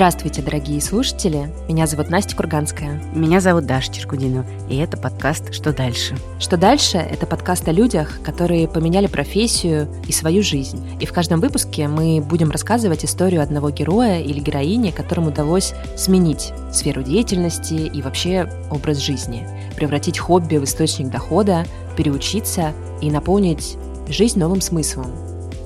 Здравствуйте, дорогие слушатели. Меня зовут Настя Курганская. Меня зовут Даша Черкудинова. И это подкаст «Что дальше?». «Что дальше?» — это подкаст о людях, которые поменяли профессию и свою жизнь. И в каждом выпуске мы будем рассказывать историю одного героя или героини, которому удалось сменить сферу деятельности и вообще образ жизни, превратить хобби в источник дохода, переучиться и наполнить жизнь новым смыслом,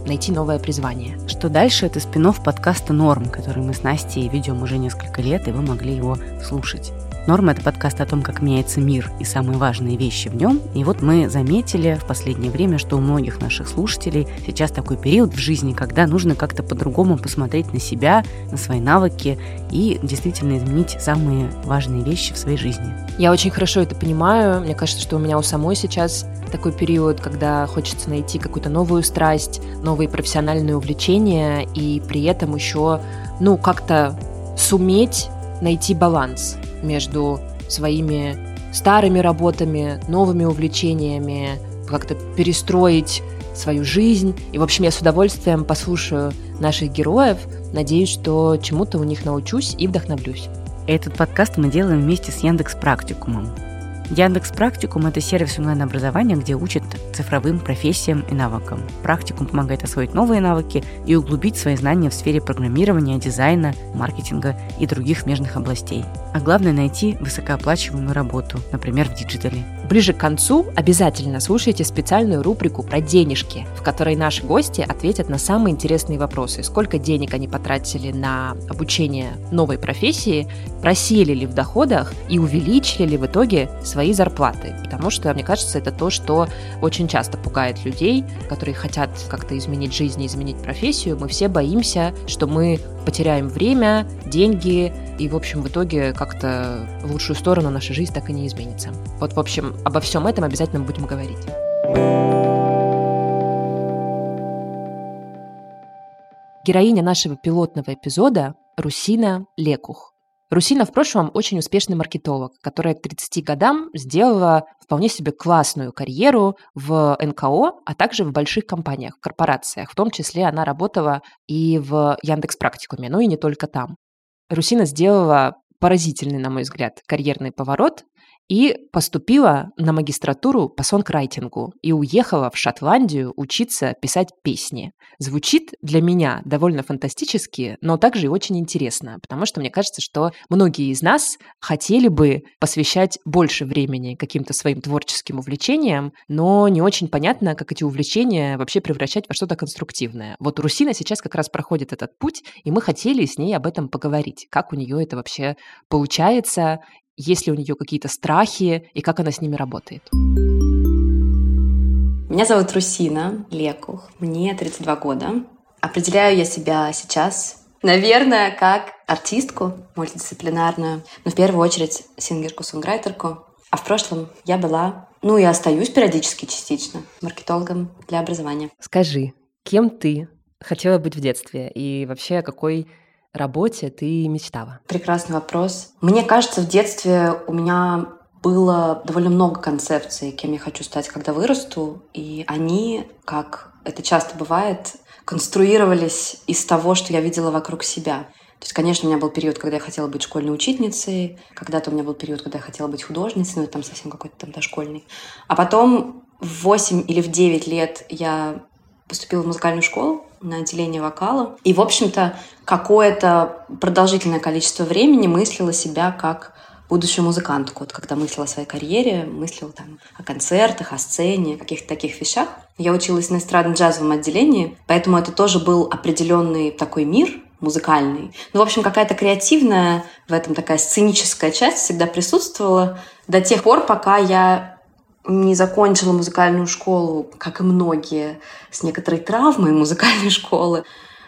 найти новое призвание. Что дальше? Это спин подкаста «Норм», который мы с Настей ведем уже несколько лет, и вы могли его слушать. Норма – это подкаст о том, как меняется мир и самые важные вещи в нем. И вот мы заметили в последнее время, что у многих наших слушателей сейчас такой период в жизни, когда нужно как-то по-другому посмотреть на себя, на свои навыки и действительно изменить самые важные вещи в своей жизни. Я очень хорошо это понимаю. Мне кажется, что у меня у самой сейчас такой период, когда хочется найти какую-то новую страсть, новые профессиональные увлечения и при этом еще, ну, как-то суметь найти баланс между своими старыми работами, новыми увлечениями, как-то перестроить свою жизнь. И, в общем, я с удовольствием послушаю наших героев. Надеюсь, что чему-то у них научусь и вдохновлюсь. Этот подкаст мы делаем вместе с Яндекс Практикумом. Яндекс Практикум – это сервис онлайн-образования, где учат цифровым профессиям и навыкам. Практикум помогает освоить новые навыки и углубить свои знания в сфере программирования, дизайна, маркетинга и других смежных областей. А главное – найти высокооплачиваемую работу, например, в диджитале. Ближе к концу обязательно слушайте специальную рубрику про денежки, в которой наши гости ответят на самые интересные вопросы. Сколько денег они потратили на обучение новой профессии, просели ли в доходах и увеличили ли в итоге свои зарплаты, потому что, мне кажется, это то, что очень часто пугает людей, которые хотят как-то изменить жизнь и изменить профессию. Мы все боимся, что мы потеряем время, деньги, и, в общем, в итоге как-то в лучшую сторону наша жизнь так и не изменится. Вот, в общем, обо всем этом обязательно будем говорить. Героиня нашего пилотного эпизода – Русина Лекух. Русина в прошлом очень успешный маркетолог, которая к 30 годам сделала вполне себе классную карьеру в НКО, а также в больших компаниях, в корпорациях. В том числе она работала и в Яндекс Практикуме, но и не только там. Русина сделала поразительный, на мой взгляд, карьерный поворот и поступила на магистратуру по сонграйтингу и уехала в Шотландию учиться писать песни. Звучит для меня довольно фантастически, но также и очень интересно, потому что мне кажется, что многие из нас хотели бы посвящать больше времени каким-то своим творческим увлечениям, но не очень понятно, как эти увлечения вообще превращать во что-то конструктивное. Вот Русина сейчас как раз проходит этот путь, и мы хотели с ней об этом поговорить, как у нее это вообще получается есть ли у нее какие-то страхи и как она с ними работает. Меня зовут Русина Лекух, мне 32 года. Определяю я себя сейчас, наверное, как артистку мультидисциплинарную, но в первую очередь сингерку-сонграйтерку. А в прошлом я была, ну и остаюсь периодически частично, маркетологом для образования. Скажи, кем ты хотела быть в детстве и вообще какой работе ты мечтала? Прекрасный вопрос. Мне кажется, в детстве у меня было довольно много концепций, кем я хочу стать, когда вырасту, и они, как это часто бывает, конструировались из того, что я видела вокруг себя. То есть, конечно, у меня был период, когда я хотела быть школьной учительницей, когда-то у меня был период, когда я хотела быть художницей, ну, это там совсем какой-то там дошкольный. А потом в 8 или в 9 лет я поступила в музыкальную школу на отделение вокала. И, в общем-то, какое-то продолжительное количество времени мыслила себя как будущую музыкантку. Вот когда мыслила о своей карьере, мыслила там о концертах, о сцене, каких-то таких вещах. Я училась на эстрадно-джазовом отделении, поэтому это тоже был определенный такой мир, музыкальный. Ну, в общем, какая-то креативная, в этом такая сценическая часть всегда присутствовала до тех пор, пока я не закончила музыкальную школу, как и многие, с некоторой травмой музыкальной школы.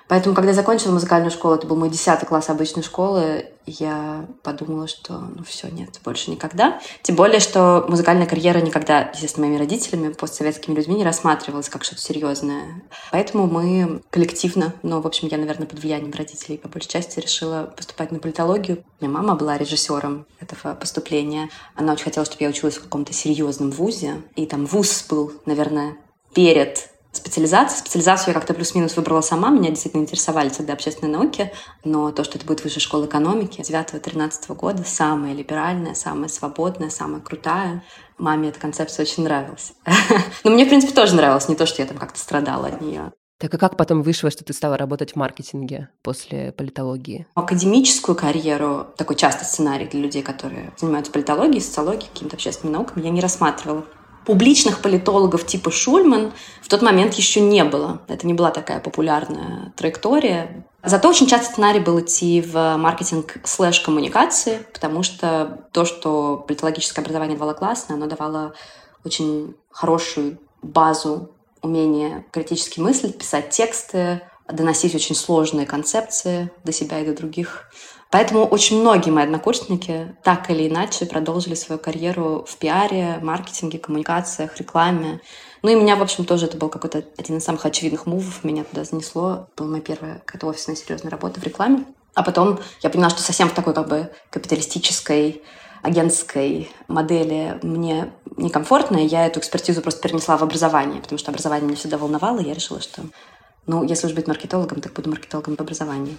Поэтому, когда я закончила музыкальную школу, это был мой десятый класс обычной школы, я подумала, что ну все, нет, больше никогда. Тем более, что музыкальная карьера никогда, естественно, моими родителями, постсоветскими людьми не рассматривалась как что-то серьезное. Поэтому мы коллективно, ну, в общем, я, наверное, под влиянием родителей по большей части решила поступать на политологию. Меня мама была режиссером этого поступления. Она очень хотела, чтобы я училась в каком-то серьезном вузе. И там вуз был, наверное, перед специализации. Специализацию я как-то плюс-минус выбрала сама. Меня действительно интересовали тогда общественные науки. Но то, что это будет высшая школа экономики 9-13 года, самая либеральная, самая свободная, самая крутая. Маме эта концепция очень нравилась. Но мне, в принципе, тоже нравилось. Не то, что я там как-то страдала от нее. Так и как потом вышло, что ты стала работать в маркетинге после политологии? Академическую карьеру, такой частый сценарий для людей, которые занимаются политологией, социологией, какими-то общественными науками, я не рассматривала. Публичных политологов типа Шульман в тот момент еще не было. Это не была такая популярная траектория. Зато очень часто сценарий был идти в маркетинг слэш коммуникации, потому что то, что политологическое образование давало классное, оно давало очень хорошую базу умение критически мыслить, писать тексты, доносить очень сложные концепции до себя и до других. Поэтому очень многие мои однокурсники так или иначе продолжили свою карьеру в пиаре, маркетинге, коммуникациях, рекламе. Ну и меня, в общем, тоже это был какой-то один из самых очевидных мувов. Меня туда занесло. Была моя первая какая-то офисная серьезная работа в рекламе. А потом я поняла, что совсем в такой как бы капиталистической агентской модели мне некомфортно, я эту экспертизу просто перенесла в образование, потому что образование меня всегда волновало, и я решила, что, ну, если уж быть маркетологом, так буду маркетологом по образованию.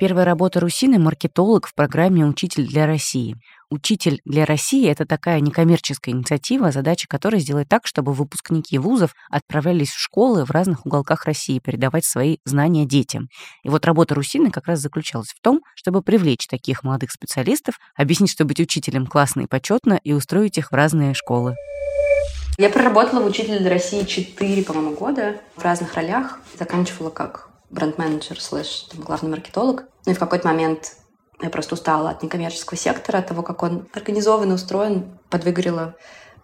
Первая работа Русины – маркетолог в программе «Учитель для России». «Учитель для России» — это такая некоммерческая инициатива, задача которой сделать так, чтобы выпускники вузов отправлялись в школы в разных уголках России передавать свои знания детям. И вот работа Русины как раз заключалась в том, чтобы привлечь таких молодых специалистов, объяснить, что быть учителем классно и почетно, и устроить их в разные школы. Я проработала в «Учителе для России» 4, по-моему, года в разных ролях. Заканчивала как бренд-менеджер слэш главный маркетолог. Ну и в какой-то момент я просто устала от некоммерческого сектора, от того, как он организован и устроен, подвыгорела.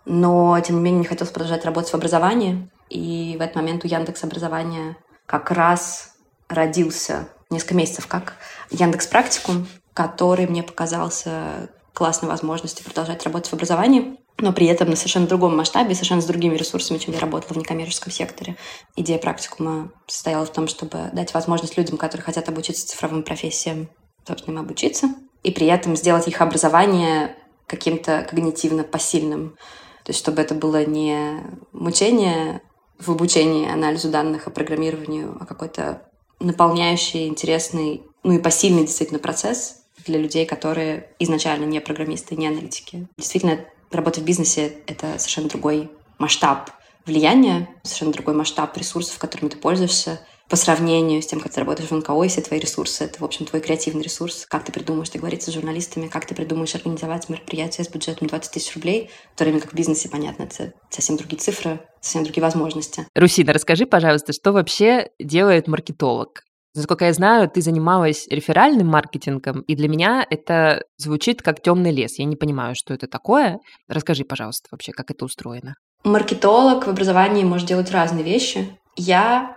Но, тем не менее, не хотелось продолжать работать в образовании. И в этот момент у Яндекс образования как раз родился несколько месяцев как Яндекс Практикум, который мне показался классной возможностью продолжать работать в образовании но при этом на совершенно другом масштабе, совершенно с другими ресурсами, чем я работала в некоммерческом секторе. Идея практикума состояла в том, чтобы дать возможность людям, которые хотят обучиться цифровым профессиям, собственно, им обучиться, и при этом сделать их образование каким-то когнитивно посильным. То есть чтобы это было не мучение в обучении анализу данных и программированию, а какой-то наполняющий, интересный, ну и посильный действительно процесс для людей, которые изначально не программисты, не аналитики. Действительно, работа в бизнесе — это совершенно другой масштаб влияния, совершенно другой масштаб ресурсов, которыми ты пользуешься, по сравнению с тем, как ты работаешь в НКО, и твои ресурсы — это, в общем, твой креативный ресурс. Как ты придумаешь договориться с журналистами, как ты придумаешь организовать мероприятие с бюджетом 20 тысяч рублей, в то время как в бизнесе, понятно, это совсем другие цифры, совсем другие возможности. Русина, расскажи, пожалуйста, что вообще делает маркетолог? Насколько я знаю, ты занималась реферальным маркетингом, и для меня это звучит как темный лес. Я не понимаю, что это такое. Расскажи, пожалуйста, вообще, как это устроено. Маркетолог в образовании может делать разные вещи. Я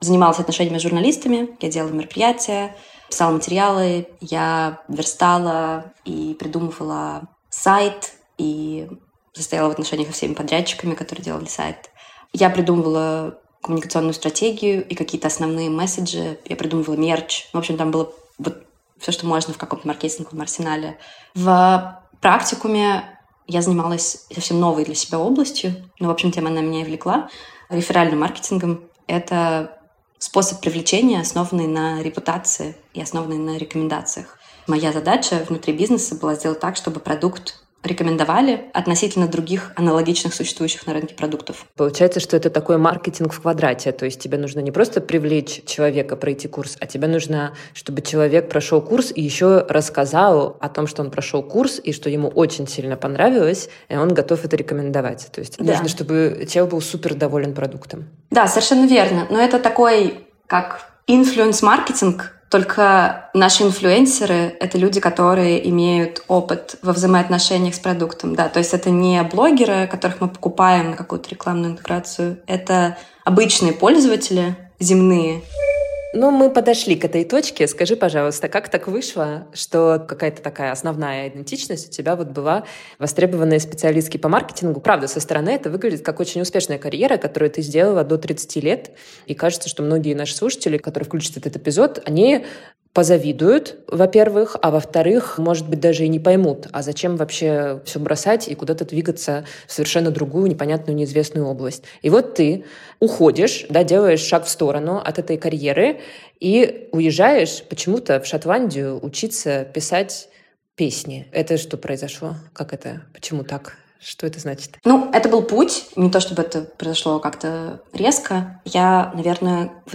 занималась отношениями с журналистами, я делала мероприятия, писала материалы, я верстала и придумывала сайт, и состояла в отношениях со всеми подрядчиками, которые делали сайт. Я придумывала коммуникационную стратегию и какие-то основные месседжи. Я придумывала мерч. В общем, там было вот все, что можно в каком-то маркетинговом арсенале. В практикуме я занималась совсем новой для себя областью, но, в общем, тема она меня и влекла. Реферальным маркетингом — это способ привлечения, основанный на репутации и основанный на рекомендациях. Моя задача внутри бизнеса была сделать так, чтобы продукт рекомендовали относительно других аналогичных существующих на рынке продуктов. Получается, что это такой маркетинг в квадрате, то есть тебе нужно не просто привлечь человека пройти курс, а тебе нужно, чтобы человек прошел курс и еще рассказал о том, что он прошел курс и что ему очень сильно понравилось, и он готов это рекомендовать. То есть да. нужно, чтобы человек был супер доволен продуктом. Да, совершенно верно. Но это такой как инфлюенс-маркетинг, только наши инфлюенсеры — это люди, которые имеют опыт во взаимоотношениях с продуктом. Да, то есть это не блогеры, которых мы покупаем на какую-то рекламную интеграцию. Это обычные пользователи земные, ну, мы подошли к этой точке. Скажи, пожалуйста, как так вышло, что какая-то такая основная идентичность у тебя вот была востребованная специалистки по маркетингу? Правда, со стороны это выглядит как очень успешная карьера, которую ты сделала до 30 лет. И кажется, что многие наши слушатели, которые включат этот эпизод, они позавидуют, во-первых, а во-вторых, может быть, даже и не поймут, а зачем вообще все бросать и куда-то двигаться в совершенно другую, непонятную, неизвестную область. И вот ты уходишь, да, делаешь шаг в сторону от этой карьеры и уезжаешь почему-то в Шотландию учиться писать песни. Это что произошло? Как это? Почему так? Что это значит? Ну, это был путь. Не то чтобы это произошло как-то резко. Я, наверное, в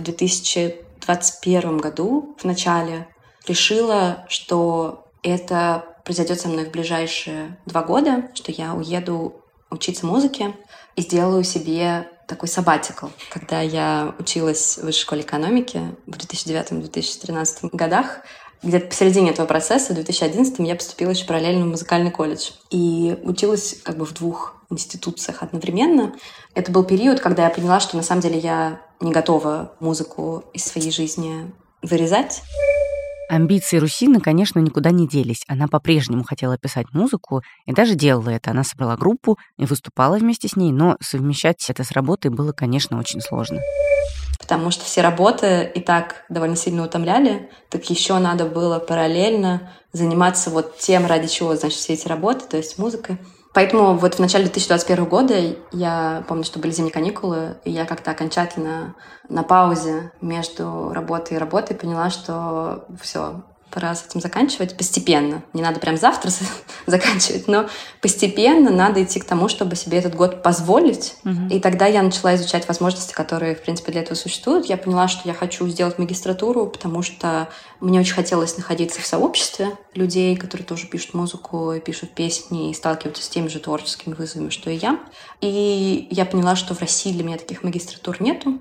2021 году в начале решила, что это произойдет со мной в ближайшие два года, что я уеду учиться музыке и сделаю себе такой сабатикл. Когда я училась в высшей школе экономики в 2009-2013 годах, где-то посередине этого процесса, в 2011 я поступила еще параллельно в музыкальный колледж. И училась как бы в двух институциях одновременно. Это был период, когда я поняла, что на самом деле я не готова музыку из своей жизни вырезать. Амбиции Русины, конечно, никуда не делись. Она по-прежнему хотела писать музыку и даже делала это. Она собрала группу и выступала вместе с ней, но совмещать это с работой было, конечно, очень сложно потому что все работы и так довольно сильно утомляли, так еще надо было параллельно заниматься вот тем, ради чего, значит, все эти работы, то есть музыкой. Поэтому вот в начале 2021 года я помню, что были зимние каникулы, и я как-то окончательно на паузе между работой и работой поняла, что все, пора с этим заканчивать постепенно. Не надо прям завтра заканчивать, но постепенно надо идти к тому, чтобы себе этот год позволить. Угу. И тогда я начала изучать возможности, которые, в принципе, для этого существуют. Я поняла, что я хочу сделать магистратуру, потому что мне очень хотелось находиться в сообществе людей, которые тоже пишут музыку, пишут песни и сталкиваются с теми же творческими вызовами, что и я. И я поняла, что в России для меня таких магистратур нету.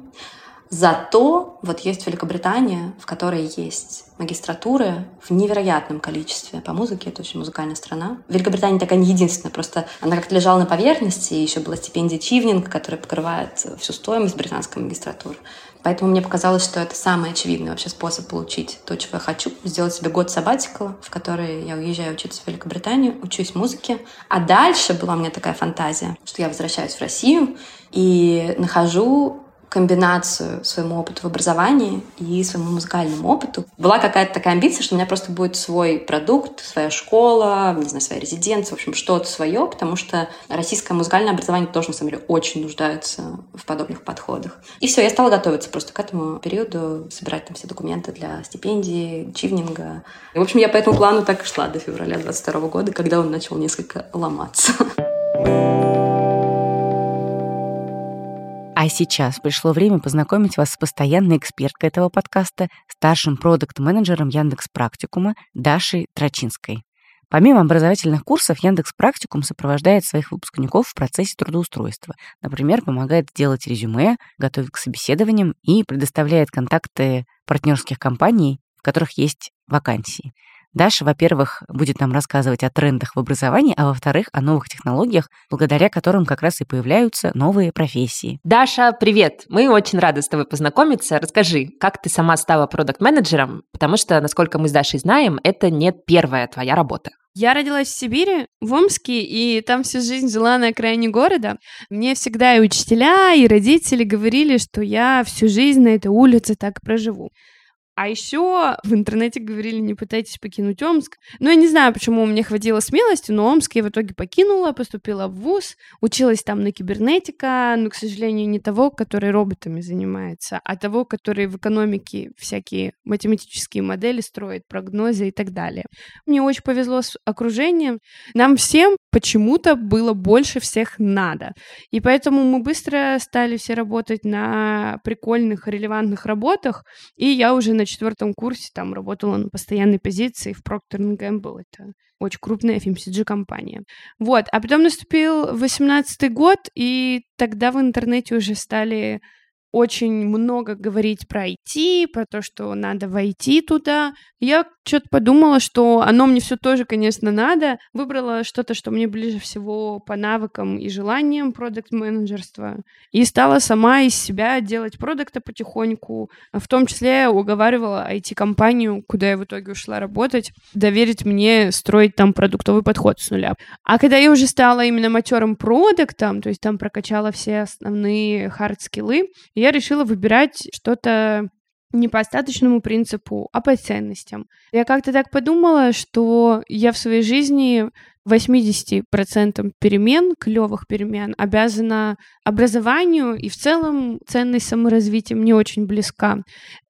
Зато вот есть Великобритания, в которой есть магистратуры в невероятном количестве по музыке. Это очень музыкальная страна. Великобритания такая не единственная, просто она как-то лежала на поверхности. И еще была стипендия Чивнинг, которая покрывает всю стоимость британской магистратуры. Поэтому мне показалось, что это самый очевидный вообще способ получить то, чего я хочу. Сделать себе год сабатикала, в который я уезжаю учиться в Великобританию, учусь музыке. А дальше была у меня такая фантазия, что я возвращаюсь в Россию и нахожу комбинацию своему опыту в образовании и своему музыкальному опыту. Была какая-то такая амбиция, что у меня просто будет свой продукт, своя школа, не знаю, своя резиденция, в общем, что-то свое, потому что российское музыкальное образование тоже, на самом деле, очень нуждается в подобных подходах. И все, я стала готовиться просто к этому периоду, собирать там все документы для стипендии, чивнинга. И, в общем, я по этому плану так и шла до февраля 22 года, когда он начал несколько ломаться. А сейчас пришло время познакомить вас с постоянной эксперткой этого подкаста, старшим продукт-менеджером Яндекс Практикума Дашей Трачинской. Помимо образовательных курсов, Яндекс Практикум сопровождает своих выпускников в процессе трудоустройства. Например, помогает делать резюме, готовит к собеседованиям и предоставляет контакты партнерских компаний, в которых есть вакансии. Даша, во-первых, будет нам рассказывать о трендах в образовании, а во-вторых, о новых технологиях, благодаря которым как раз и появляются новые профессии. Даша, привет! Мы очень рады с тобой познакомиться. Расскажи, как ты сама стала продукт-менеджером, потому что, насколько мы с Дашей знаем, это не первая твоя работа. Я родилась в Сибири, в Омске, и там всю жизнь жила на окраине города. Мне всегда и учителя, и родители говорили, что я всю жизнь на этой улице так проживу. А еще в интернете говорили, не пытайтесь покинуть Омск. Ну, я не знаю, почему мне хватило смелости, но Омск я в итоге покинула, поступила в ВУЗ, училась там на кибернетика, но, к сожалению, не того, который роботами занимается, а того, который в экономике всякие математические модели строит, прогнозы и так далее. Мне очень повезло с окружением. Нам всем почему-то было больше всех надо. И поэтому мы быстро стали все работать на прикольных, релевантных работах, и я уже на на четвертом курсе там работала на постоянной позиции в Procter Gamble. Это очень крупная FMCG-компания. Вот. А потом наступил 18 год, и тогда в интернете уже стали очень много говорить про IT, про то, что надо войти туда. Я что-то подумала, что оно мне все тоже, конечно, надо. Выбрала что-то, что мне ближе всего по навыкам и желаниям продукт-менеджерства. И стала сама из себя делать продукта потихоньку. В том числе уговаривала IT-компанию, куда я в итоге ушла работать, доверить мне строить там продуктовый подход с нуля. А когда я уже стала именно матерым продуктом, то есть там прокачала все основные хард-скиллы, я решила выбирать что-то не по остаточному принципу, а по ценностям. Я как-то так подумала, что я в своей жизни 80% перемен, клевых перемен, обязана образованию, и в целом ценность саморазвития мне очень близка.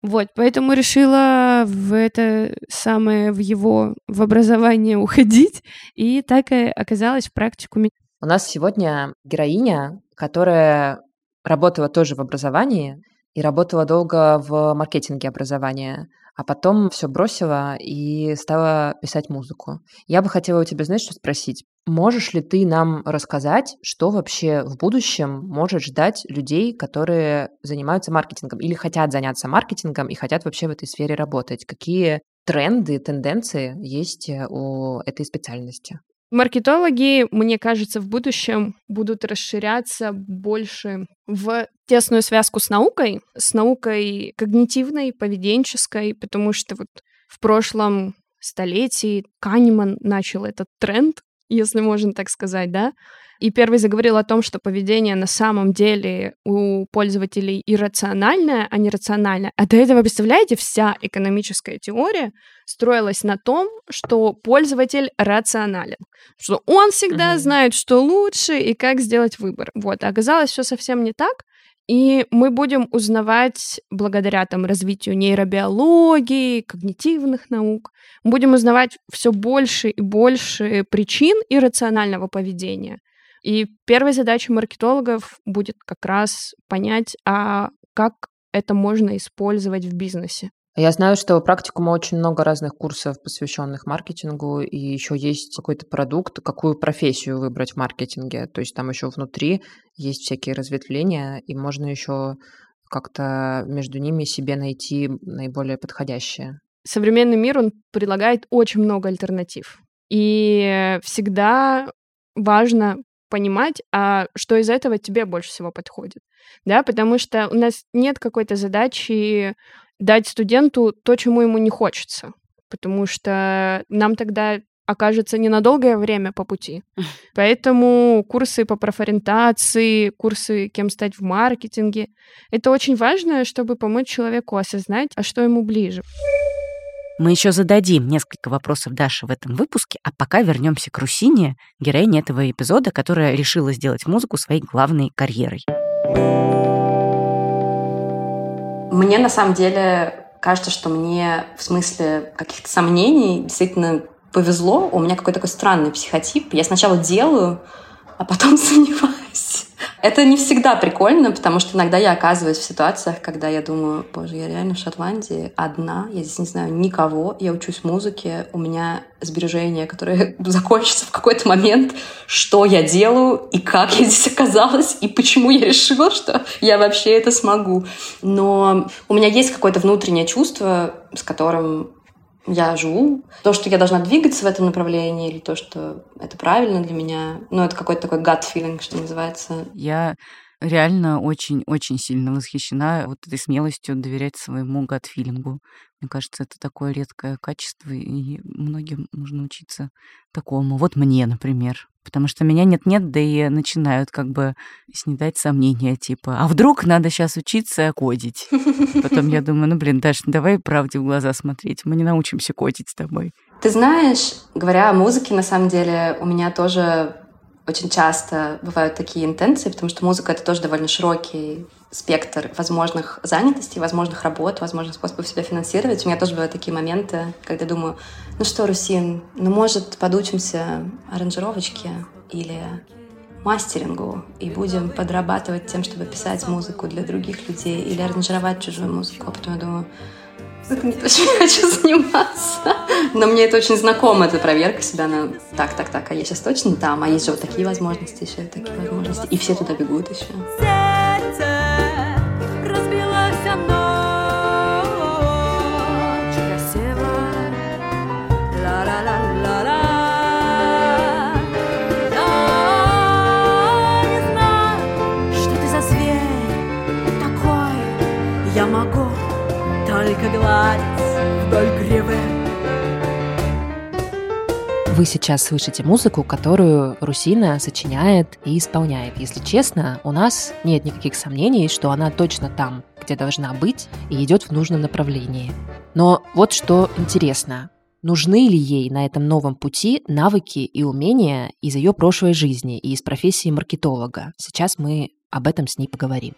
Вот, поэтому решила в это самое, в его, в образование уходить, и так и оказалось в практикуме. У нас сегодня героиня, которая работала тоже в образовании, и работала долго в маркетинге образования, а потом все бросила и стала писать музыку. Я бы хотела у тебя, знаешь, что спросить? Можешь ли ты нам рассказать, что вообще в будущем может ждать людей, которые занимаются маркетингом или хотят заняться маркетингом и хотят вообще в этой сфере работать? Какие тренды, тенденции есть э, у этой специальности? Маркетологи, мне кажется, в будущем будут расширяться больше в тесную связку с наукой, с наукой когнитивной, поведенческой, потому что вот в прошлом столетии Канеман начал этот тренд, если можно так сказать, да, и первый заговорил о том, что поведение на самом деле у пользователей иррациональное, а не рациональное. А до этого, представляете, вся экономическая теория строилась на том, что пользователь рационален, что он всегда mm-hmm. знает, что лучше и как сделать выбор. Вот, а оказалось все совсем не так. И мы будем узнавать, благодаря там развитию нейробиологии, когнитивных наук, будем узнавать все больше и больше причин иррационального поведения. И первой задачей маркетологов будет как раз понять, а как это можно использовать в бизнесе. Я знаю, что в практикуме очень много разных курсов, посвященных маркетингу, и еще есть какой-то продукт, какую профессию выбрать в маркетинге. То есть там еще внутри есть всякие разветвления, и можно еще как-то между ними себе найти наиболее подходящее. Современный мир, он предлагает очень много альтернатив. И всегда важно понимать, а что из этого тебе больше всего подходит. Да, потому что у нас нет какой-то задачи дать студенту то, чему ему не хочется. Потому что нам тогда окажется ненадолгое время по пути. Поэтому курсы по профориентации, курсы кем стать в маркетинге, это очень важно, чтобы помочь человеку осознать, а что ему ближе. Мы еще зададим несколько вопросов Даше в этом выпуске, а пока вернемся к Русине, героине этого эпизода, которая решила сделать музыку своей главной карьерой. Мне на самом деле кажется, что мне в смысле каких-то сомнений действительно повезло. У меня какой-то такой странный психотип. Я сначала делаю, а потом сомневаюсь. Это не всегда прикольно, потому что иногда я оказываюсь в ситуациях, когда я думаю, боже, я реально в Шотландии одна, я здесь не знаю никого, я учусь музыке, у меня сбережения, которые закончатся в какой-то момент, что я делаю и как я здесь оказалась, и почему я решила, что я вообще это смогу. Но у меня есть какое-то внутреннее чувство, с которым я живу. То, что я должна двигаться в этом направлении, или то, что это правильно для меня, ну, это какой-то такой gut feeling, что называется. Я реально очень-очень сильно восхищена вот этой смелостью доверять своему гад-филингу. Мне кажется, это такое редкое качество, и многим нужно учиться такому. Вот мне, например. Потому что меня нет-нет, да и начинают как бы снедать сомнения, типа, а вдруг надо сейчас учиться кодить? Потом я думаю, ну, блин, Даш, давай правде в глаза смотреть, мы не научимся кодить с тобой. Ты знаешь, говоря о музыке, на самом деле, у меня тоже очень часто бывают такие интенции, потому что музыка — это тоже довольно широкий спектр возможных занятостей, возможных работ, возможных способов себя финансировать. У меня тоже бывают такие моменты, когда думаю, ну что, Русин, ну может подучимся аранжировочке или мастерингу и будем подрабатывать тем, чтобы писать музыку для других людей или аранжировать чужую музыку. А потом я думаю, это не я хочу заниматься. Но мне это очень знакомо, эта проверка себя на так, так, так, а я сейчас точно там, а есть же вот такие возможности еще, такие возможности. И все туда бегут еще. Гладить вдоль гривы Вы сейчас слышите музыку, которую Русина сочиняет и исполняет. Если честно, у нас нет никаких сомнений, что она точно там, где должна быть, и идет в нужном направлении. Но вот что интересно. Нужны ли ей на этом новом пути навыки и умения из ее прошлой жизни и из профессии маркетолога? Сейчас мы об этом с ней поговорим.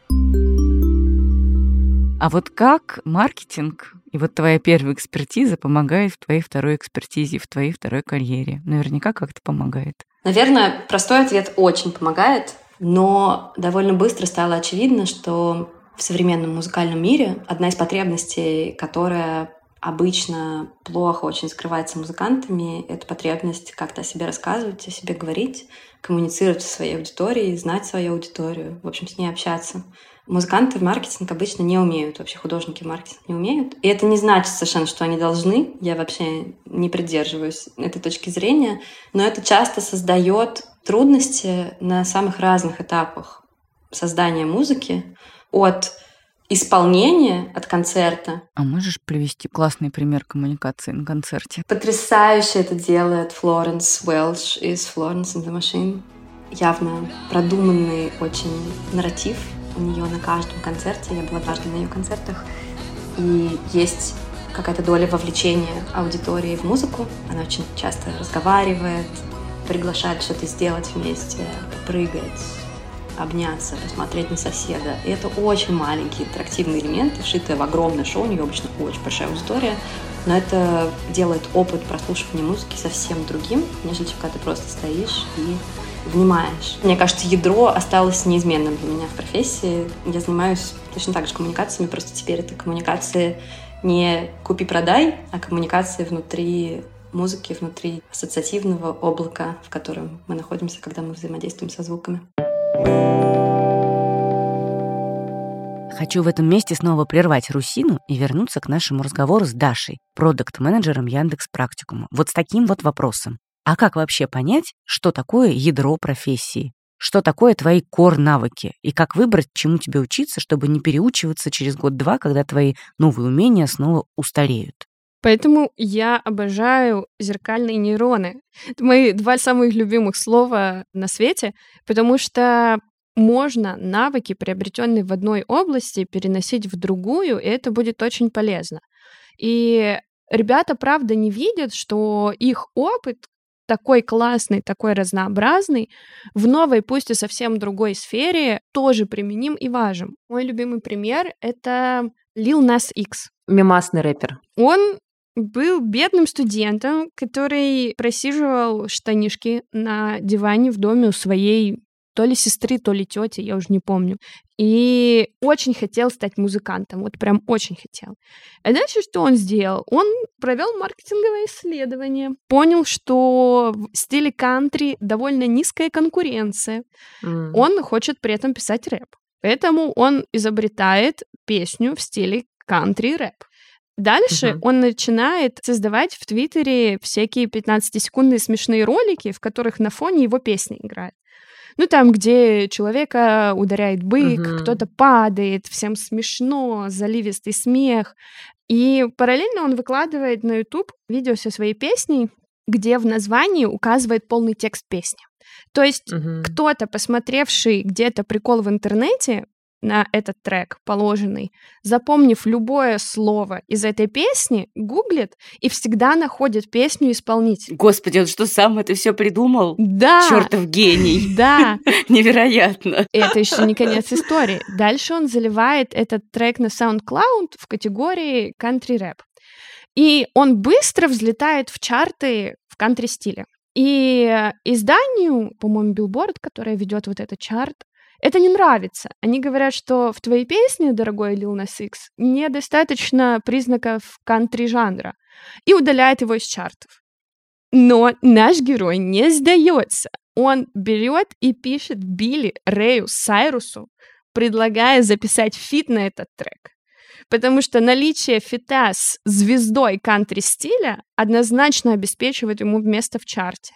А вот как маркетинг и вот твоя первая экспертиза помогает в твоей второй экспертизе, в твоей второй карьере? Наверняка как-то помогает. Наверное, простой ответ очень помогает, но довольно быстро стало очевидно, что в современном музыкальном мире одна из потребностей, которая обычно плохо очень скрывается музыкантами, это потребность как-то о себе рассказывать, о себе говорить, коммуницировать со своей аудиторией, знать свою аудиторию, в общем, с ней общаться. Музыканты в маркетинг обычно не умеют, вообще художники в маркетинг не умеют. И это не значит совершенно, что они должны. Я вообще не придерживаюсь этой точки зрения. Но это часто создает трудности на самых разных этапах создания музыки. От исполнения от концерта. А можешь привести классный пример коммуникации на концерте? Потрясающе это делает Флоренс Уэлш из Florence and the Machine. Явно продуманный очень нарратив у нее на каждом концерте. Я была дважды на ее концертах. И есть какая-то доля вовлечения аудитории в музыку. Она очень часто разговаривает, приглашает что-то сделать вместе, прыгать, обняться, посмотреть на соседа. И это очень маленькие интерактивные элементы, вшитые в огромное шоу. У нее обычно очень большая аудитория. Но это делает опыт прослушивания музыки совсем другим, нежели когда ты просто стоишь и внимаешь. Мне кажется, ядро осталось неизменным для меня в профессии. Я занимаюсь точно так же коммуникациями, просто теперь это коммуникации не купи-продай, а коммуникации внутри музыки, внутри ассоциативного облака, в котором мы находимся, когда мы взаимодействуем со звуками. Хочу в этом месте снова прервать Русину и вернуться к нашему разговору с Дашей, продукт-менеджером Яндекс Практикума. Вот с таким вот вопросом. А как вообще понять, что такое ядро профессии? Что такое твои кор-навыки? И как выбрать, чему тебе учиться, чтобы не переучиваться через год-два, когда твои новые умения снова устареют? Поэтому я обожаю зеркальные нейроны. Это мои два самых любимых слова на свете, потому что можно навыки, приобретенные в одной области, переносить в другую, и это будет очень полезно. И ребята, правда, не видят, что их опыт такой классный, такой разнообразный, в новой, пусть и совсем другой сфере, тоже применим и важен. Мой любимый пример — это Lil Nas X. Мемасный рэпер. Он был бедным студентом, который просиживал штанишки на диване в доме у своей то ли сестры, то ли тети, я уже не помню. И очень хотел стать музыкантом, вот прям очень хотел. А дальше что он сделал? Он провел маркетинговое исследование, понял, что в стиле кантри довольно низкая конкуренция. Mm. Он хочет при этом писать рэп. Поэтому он изобретает песню в стиле кантри-рэп. Дальше uh-huh. он начинает создавать в Твиттере всякие 15-секундные смешные ролики, в которых на фоне его песни играет. Ну, там, где человека ударяет бык, uh-huh. кто-то падает, всем смешно, заливистый смех. И параллельно он выкладывает на YouTube видео со своей песней, где в названии указывает полный текст песни. То есть uh-huh. кто-то, посмотревший где-то прикол в интернете, на этот трек положенный, запомнив любое слово из этой песни, гуглит и всегда находит песню исполнителя. Господи, он что, сам это все придумал? Да. Чертов гений. Да. Невероятно. Это еще не конец истории. Дальше он заливает этот трек на SoundCloud в категории country rap. И он быстро взлетает в чарты в кантри-стиле. И изданию, по-моему, Billboard, которое ведет вот этот чарт, это не нравится. Они говорят, что в твоей песне, дорогой Lil Nas X, недостаточно признаков кантри-жанра, и удаляет его из чартов. Но наш герой не сдается. Он берет и пишет Билли Рэю Сайрусу, предлагая записать фит на этот трек. Потому что наличие фита с звездой кантри-стиля однозначно обеспечивает ему место в чарте.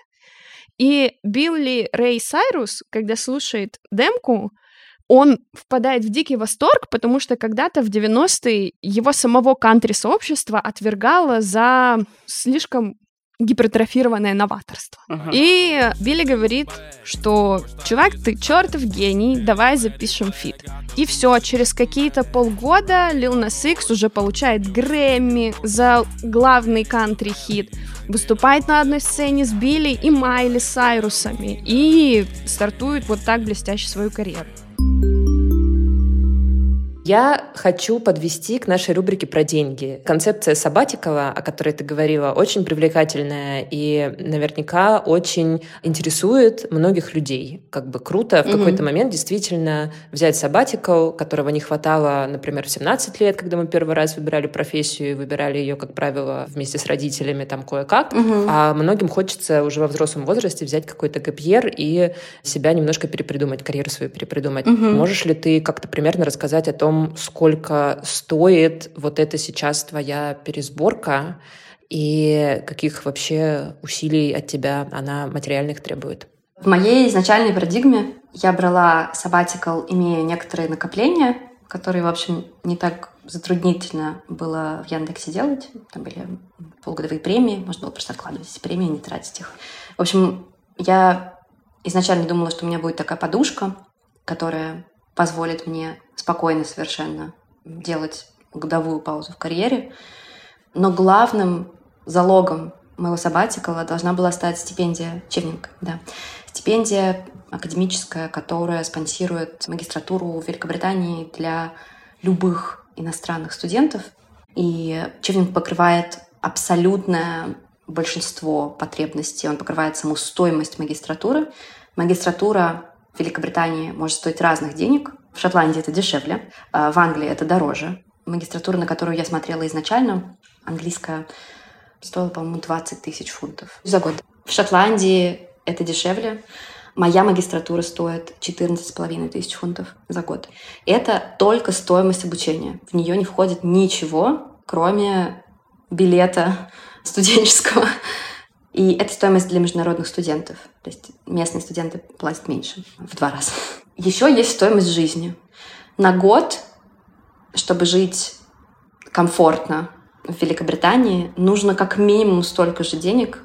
И Билли Рэй Сайрус, когда слушает демку, он впадает в дикий восторг, потому что когда-то в 90-е его самого кантри-сообщество отвергало за слишком гипертрофированное новаторство. Uh-huh. И Билли говорит, что чувак, ты чертов гений, давай запишем фит. И все, через какие-то полгода Lil Nas X уже получает Грэмми за главный кантри-хит, выступает на одной сцене с Билли и Майли Сайрусами и стартует вот так блестяще свою карьеру. Я хочу подвести к нашей рубрике про деньги. Концепция Сабатикова, о которой ты говорила, очень привлекательная и наверняка очень интересует многих людей. Как бы круто в mm-hmm. какой-то момент действительно взять Сабатикл, которого не хватало, например, в 17 лет, когда мы первый раз выбирали профессию и выбирали ее, как правило, вместе с родителями там кое-как. Mm-hmm. А многим хочется уже во взрослом возрасте взять какой-то гапьер и себя немножко перепридумать, карьеру свою перепридумать. Mm-hmm. Можешь ли ты как-то примерно рассказать о том, сколько стоит вот эта сейчас твоя пересборка и каких вообще усилий от тебя она материальных требует? В моей изначальной парадигме я брала sabbatical, имея некоторые накопления, которые, в общем, не так затруднительно было в Яндексе делать. Там были полугодовые премии, можно было просто откладывать эти премии, не тратить их. В общем, я изначально думала, что у меня будет такая подушка, которая позволит мне спокойно совершенно делать годовую паузу в карьере. Но главным залогом моего сабатикала должна была стать стипендия Чевнинг, да. Стипендия академическая, которая спонсирует магистратуру в Великобритании для любых иностранных студентов. И Чевнинг покрывает абсолютное большинство потребностей. Он покрывает саму стоимость магистратуры. Магистратура Великобритании может стоить разных денег. В Шотландии это дешевле, а в Англии это дороже. Магистратура, на которую я смотрела изначально, английская, стоила, по-моему, 20 тысяч фунтов за год. В Шотландии это дешевле. Моя магистратура стоит 14,5 тысяч фунтов за год. Это только стоимость обучения. В нее не входит ничего, кроме билета студенческого. И это стоимость для международных студентов. То есть местные студенты платят меньше, в два раза. Еще есть стоимость жизни. На год, чтобы жить комфортно в Великобритании, нужно как минимум столько же денег,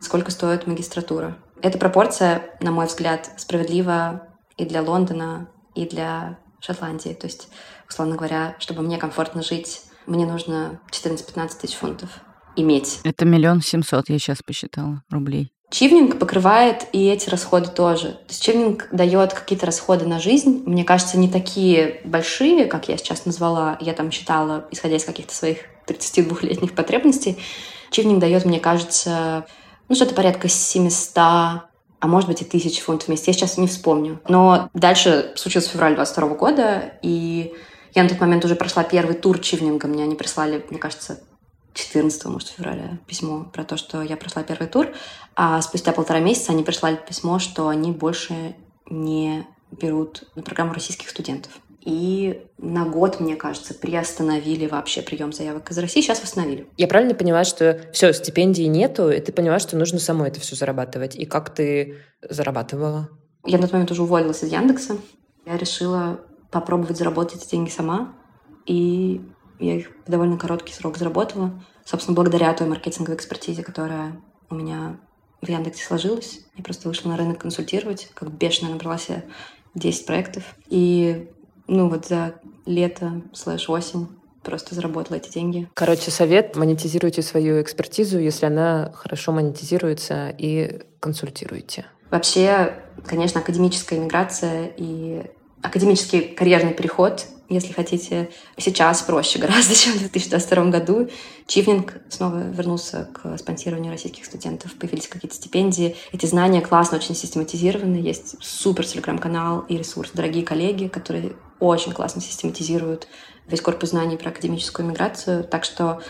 сколько стоит магистратура. Эта пропорция, на мой взгляд, справедлива и для Лондона, и для Шотландии. То есть, условно говоря, чтобы мне комфортно жить, мне нужно 14-15 тысяч фунтов иметь. Это миллион семьсот, я сейчас посчитала, рублей. Чивнинг покрывает и эти расходы тоже. То есть чивнинг дает какие-то расходы на жизнь. Мне кажется, не такие большие, как я сейчас назвала. Я там считала, исходя из каких-то своих 32-летних потребностей. Чивнинг дает, мне кажется, ну, что-то порядка 700 а может быть и тысяч фунтов вместе. Я сейчас не вспомню. Но дальше случился февраль 22 года, и я на тот момент уже прошла первый тур чивнинга. Мне они прислали, мне кажется, 14 может, февраля письмо про то, что я прошла первый тур, а спустя полтора месяца они прислали письмо, что они больше не берут на программу российских студентов. И на год, мне кажется, приостановили вообще прием заявок из России. Сейчас восстановили. Я правильно понимаю, что все, стипендии нету, и ты поняла, что нужно самой это все зарабатывать. И как ты зарабатывала? Я на тот момент уже уволилась из Яндекса. Я решила попробовать заработать эти деньги сама. И я их в довольно короткий срок заработала. Собственно, благодаря той маркетинговой экспертизе, которая у меня в Яндексе сложилась. Я просто вышла на рынок консультировать, как бешено набрала себе 10 проектов. И ну вот за лето слэш осень просто заработала эти деньги. Короче, совет, монетизируйте свою экспертизу, если она хорошо монетизируется, и консультируйте. Вообще, конечно, академическая иммиграция и академический карьерный переход если хотите, сейчас проще гораздо, чем в 2022 году. Чивнинг снова вернулся к спонсированию российских студентов. Появились какие-то стипендии. Эти знания классно, очень систематизированы. Есть супер телеграм-канал и ресурс. Дорогие коллеги, которые очень классно систематизируют весь корпус знаний про академическую миграцию. Так что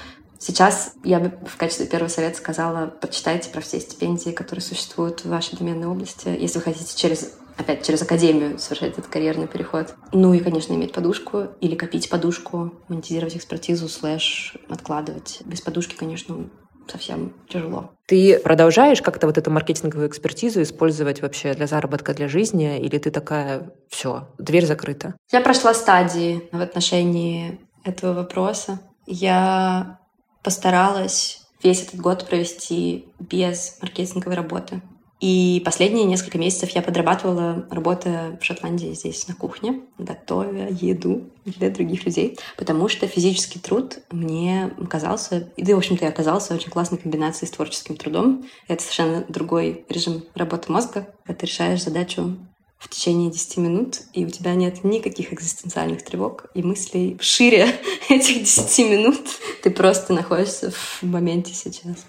Сейчас я бы в качестве первого совета сказала, почитайте про все стипендии, которые существуют в вашей доменной области, если вы хотите через опять через академию совершать этот карьерный переход. Ну и, конечно, иметь подушку или копить подушку, монетизировать экспертизу, слэш откладывать. Без подушки, конечно, совсем тяжело. Ты продолжаешь как-то вот эту маркетинговую экспертизу использовать вообще для заработка, для жизни, или ты такая, все, дверь закрыта? Я прошла стадии в отношении этого вопроса. Я постаралась весь этот год провести без маркетинговой работы. И последние несколько месяцев я подрабатывала, работая в Шотландии здесь на кухне, готовя еду для других людей, потому что физический труд мне казался, и да, в общем-то, и оказался очень классной комбинацией с творческим трудом. Это совершенно другой режим работы мозга, когда ты решаешь задачу в течение 10 минут, и у тебя нет никаких экзистенциальных тревог и мыслей шире этих 10 минут. Ты просто находишься в моменте сейчас.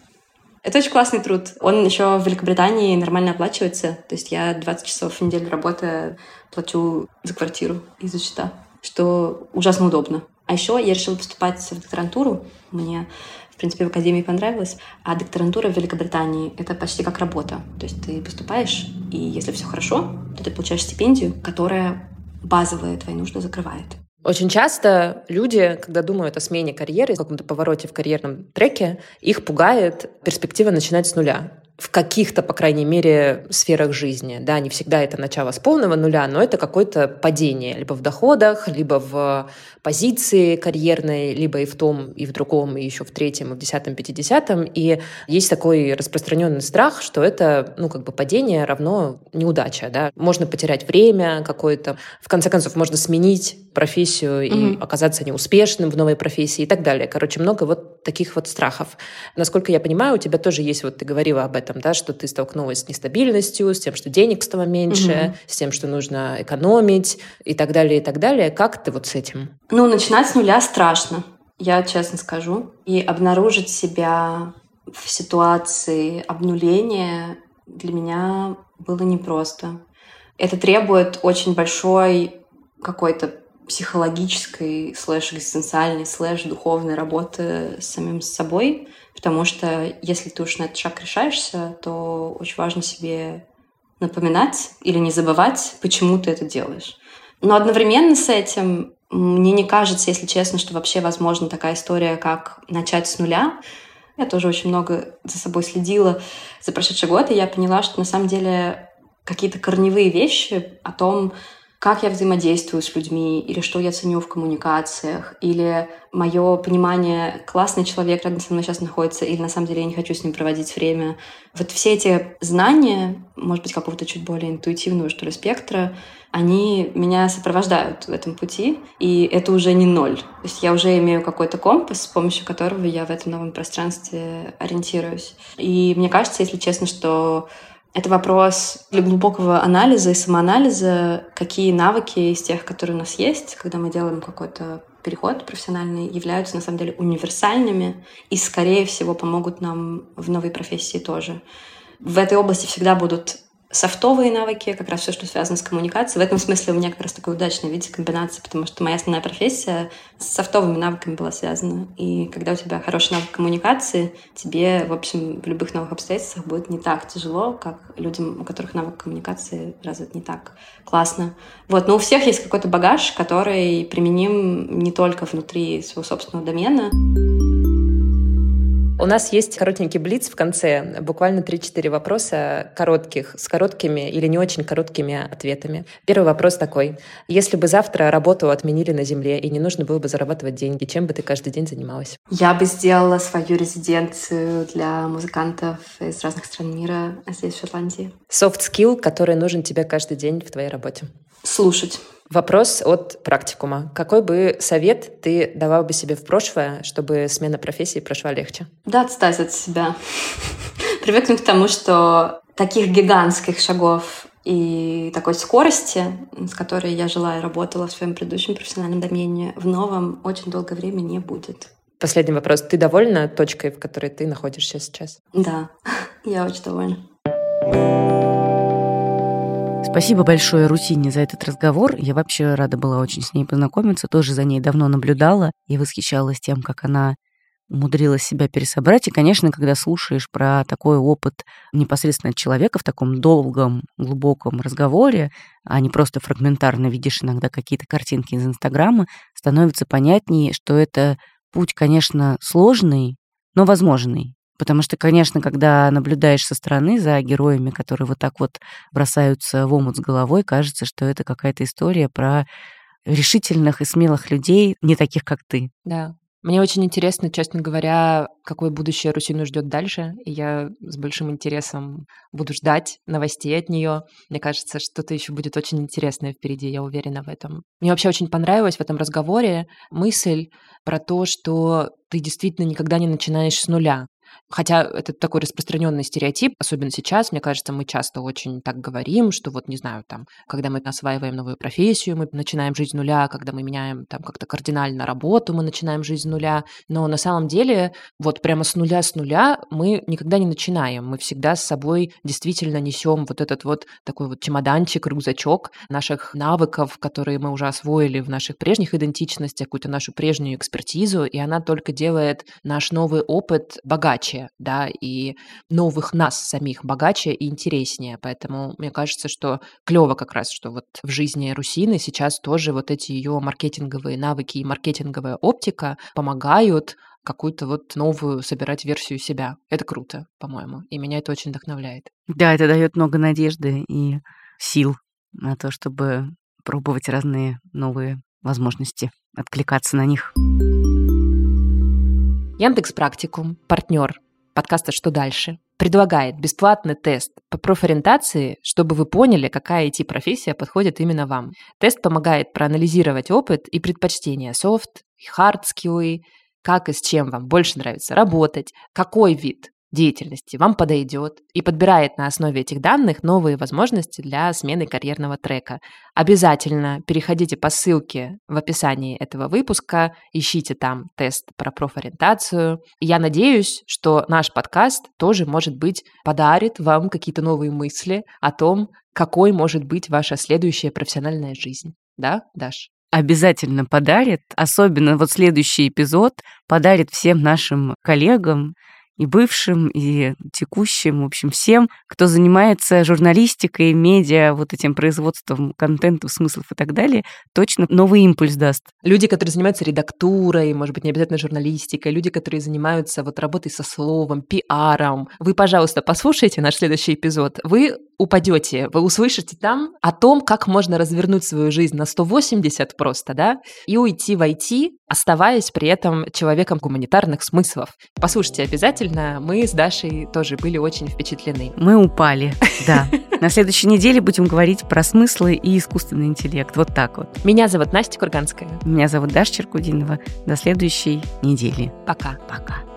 Это очень классный труд. Он еще в Великобритании нормально оплачивается. То есть я 20 часов в неделю работаю, плачу за квартиру и за счета, что ужасно удобно. А еще я решила поступать в докторантуру. Мне, в принципе, в академии понравилось. А докторантура в Великобритании — это почти как работа. То есть ты поступаешь, и если все хорошо, то ты получаешь стипендию, которая базовые твои нужды закрывает. Очень часто люди, когда думают о смене карьеры, о каком-то повороте в карьерном треке, их пугает перспектива начинать с нуля в каких-то, по крайней мере, сферах жизни. Да, не всегда это начало с полного нуля, но это какое-то падение либо в доходах, либо в позиции карьерной, либо и в том, и в другом, и еще в третьем, и в десятом, пятидесятом. И есть такой распространенный страх, что это, ну, как бы падение равно неудача, да. Можно потерять время какое-то, в конце концов, можно сменить профессию и mm-hmm. оказаться неуспешным в новой профессии и так далее. Короче, много вот таких вот страхов. Насколько я понимаю, у тебя тоже есть, вот ты говорила об этом, да, что ты столкнулась с нестабильностью, с тем, что денег стало меньше, mm-hmm. с тем, что нужно экономить и так далее, и так далее. Как ты вот с этим? Ну, начинать с нуля страшно, я честно скажу. И обнаружить себя в ситуации обнуления для меня было непросто. Это требует очень большой какой-то психологической, слэш экзистенциальной, слэш духовной работы с самим собой, потому что если ты уж на этот шаг решаешься, то очень важно себе напоминать или не забывать, почему ты это делаешь. Но одновременно с этим мне не кажется, если честно, что вообще возможна такая история, как начать с нуля. Я тоже очень много за собой следила за прошедший год, и я поняла, что на самом деле какие-то корневые вещи о том, как я взаимодействую с людьми, или что я ценю в коммуникациях, или мое понимание, классный человек рядом со мной сейчас находится, или на самом деле я не хочу с ним проводить время. Вот все эти знания, может быть, какого-то чуть более интуитивного, что ли, спектра, они меня сопровождают в этом пути, и это уже не ноль. То есть я уже имею какой-то компас, с помощью которого я в этом новом пространстве ориентируюсь. И мне кажется, если честно, что это вопрос для глубокого анализа и самоанализа, какие навыки из тех, которые у нас есть, когда мы делаем какой-то переход профессиональный, являются на самом деле универсальными и, скорее всего, помогут нам в новой профессии тоже. В этой области всегда будут софтовые навыки, как раз все, что связано с коммуникацией. В этом смысле у меня как раз такой удачный вид комбинации, потому что моя основная профессия с софтовыми навыками была связана. И когда у тебя хороший навык коммуникации, тебе, в общем, в любых новых обстоятельствах будет не так тяжело, как людям, у которых навык коммуникации развит не так классно. Вот, но у всех есть какой-то багаж, который применим не только внутри своего собственного домена. У нас есть коротенький блиц в конце, буквально 3-4 вопроса коротких, с короткими или не очень короткими ответами. Первый вопрос такой. Если бы завтра работу отменили на Земле и не нужно было бы зарабатывать деньги, чем бы ты каждый день занималась? Я бы сделала свою резиденцию для музыкантов из разных стран мира здесь, в Шотландии. Skill, который нужен тебе каждый день в твоей работе? Слушать. Вопрос от практикума. Какой бы совет ты давал бы себе в прошлое, чтобы смена профессии прошла легче? Да, отстать от себя. Привыкнуть к тому, что таких гигантских шагов и такой скорости, с которой я жила и работала в своем предыдущем профессиональном домене, в новом очень долгое время не будет. Последний вопрос. Ты довольна точкой, в которой ты находишься сейчас? Да, я очень довольна. Спасибо большое Русине за этот разговор. Я вообще рада была очень с ней познакомиться. Тоже за ней давно наблюдала и восхищалась тем, как она умудрилась себя пересобрать. И, конечно, когда слушаешь про такой опыт непосредственно человека в таком долгом, глубоком разговоре, а не просто фрагментарно видишь иногда какие-то картинки из Инстаграма, становится понятнее, что это путь, конечно, сложный, но возможный. Потому что, конечно, когда наблюдаешь со стороны за героями, которые вот так вот бросаются в омут с головой, кажется, что это какая-то история про решительных и смелых людей, не таких, как ты. Да. Мне очень интересно, честно говоря, какое будущее Русину ждет дальше. И я с большим интересом буду ждать новостей от нее. Мне кажется, что-то еще будет очень интересное впереди, я уверена в этом. Мне вообще очень понравилась в этом разговоре мысль про то, что ты действительно никогда не начинаешь с нуля. Хотя это такой распространенный стереотип, особенно сейчас, мне кажется, мы часто очень так говорим, что вот, не знаю, там, когда мы осваиваем новую профессию, мы начинаем жить с нуля, когда мы меняем там как-то кардинально работу, мы начинаем жить с нуля. Но на самом деле вот прямо с нуля с нуля мы никогда не начинаем. Мы всегда с собой действительно несем вот этот вот такой вот чемоданчик, рюкзачок наших навыков, которые мы уже освоили в наших прежних идентичностях, какую-то нашу прежнюю экспертизу, и она только делает наш новый опыт богаче богаче, да, и новых нас самих богаче и интереснее. Поэтому мне кажется, что клево как раз, что вот в жизни Русины сейчас тоже вот эти ее маркетинговые навыки и маркетинговая оптика помогают какую-то вот новую собирать версию себя. Это круто, по-моему, и меня это очень вдохновляет. Да, это дает много надежды и сил на то, чтобы пробовать разные новые возможности, откликаться на них. Яндекс Практикум, партнер подкаста «Что дальше?» предлагает бесплатный тест по профориентации, чтобы вы поняли, какая IT-профессия подходит именно вам. Тест помогает проанализировать опыт и предпочтения hard skills, как и с чем вам больше нравится работать, какой вид деятельности вам подойдет и подбирает на основе этих данных новые возможности для смены карьерного трека. Обязательно переходите по ссылке в описании этого выпуска, ищите там тест про профориентацию. Я надеюсь, что наш подкаст тоже, может быть, подарит вам какие-то новые мысли о том, какой может быть ваша следующая профессиональная жизнь. Да, Даш? обязательно подарит, особенно вот следующий эпизод подарит всем нашим коллегам, и бывшим, и текущим, в общем, всем, кто занимается журналистикой, медиа, вот этим производством контента, смыслов и так далее, точно новый импульс даст. Люди, которые занимаются редактурой, может быть, не обязательно журналистикой, люди, которые занимаются вот работой со словом, пиаром. Вы, пожалуйста, послушайте наш следующий эпизод. Вы упадете, вы услышите там о том, как можно развернуть свою жизнь на 180 просто, да, и уйти в IT, оставаясь при этом человеком гуманитарных смыслов. Послушайте обязательно, мы с Дашей тоже были очень впечатлены. Мы упали, да. На следующей неделе будем говорить про смыслы и искусственный интеллект. Вот так вот. Меня зовут Настя Курганская. Меня зовут Даша Черкудинова. До следующей недели. Пока. Пока.